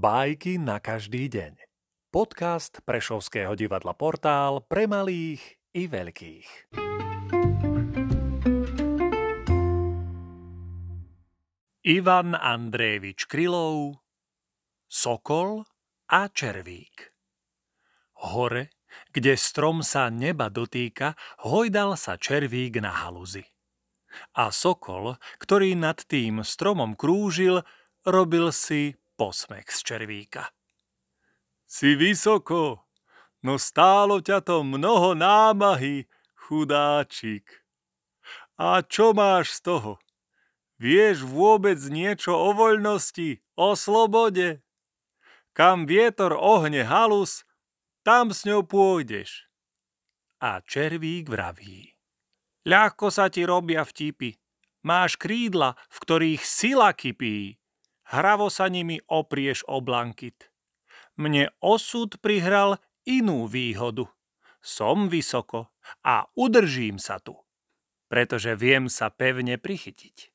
Bajky na každý deň. Podcast Prešovského divadla Portál pre malých i veľkých. Ivan Andrejevič Krylov Sokol a červík Hore, kde strom sa neba dotýka, hojdal sa červík na haluzi. A sokol, ktorý nad tým stromom krúžil, robil si posmech z červíka. Si vysoko, no stálo ťa to mnoho námahy, chudáčik. A čo máš z toho? Vieš vôbec niečo o voľnosti, o slobode? Kam vietor ohne halus, tam s ňou pôjdeš. A červík vraví. Ľahko sa ti robia vtipy. Máš krídla, v ktorých sila kypí hravo sa nimi oprieš o blankit. Mne osud prihral inú výhodu. Som vysoko a udržím sa tu, pretože viem sa pevne prichytiť.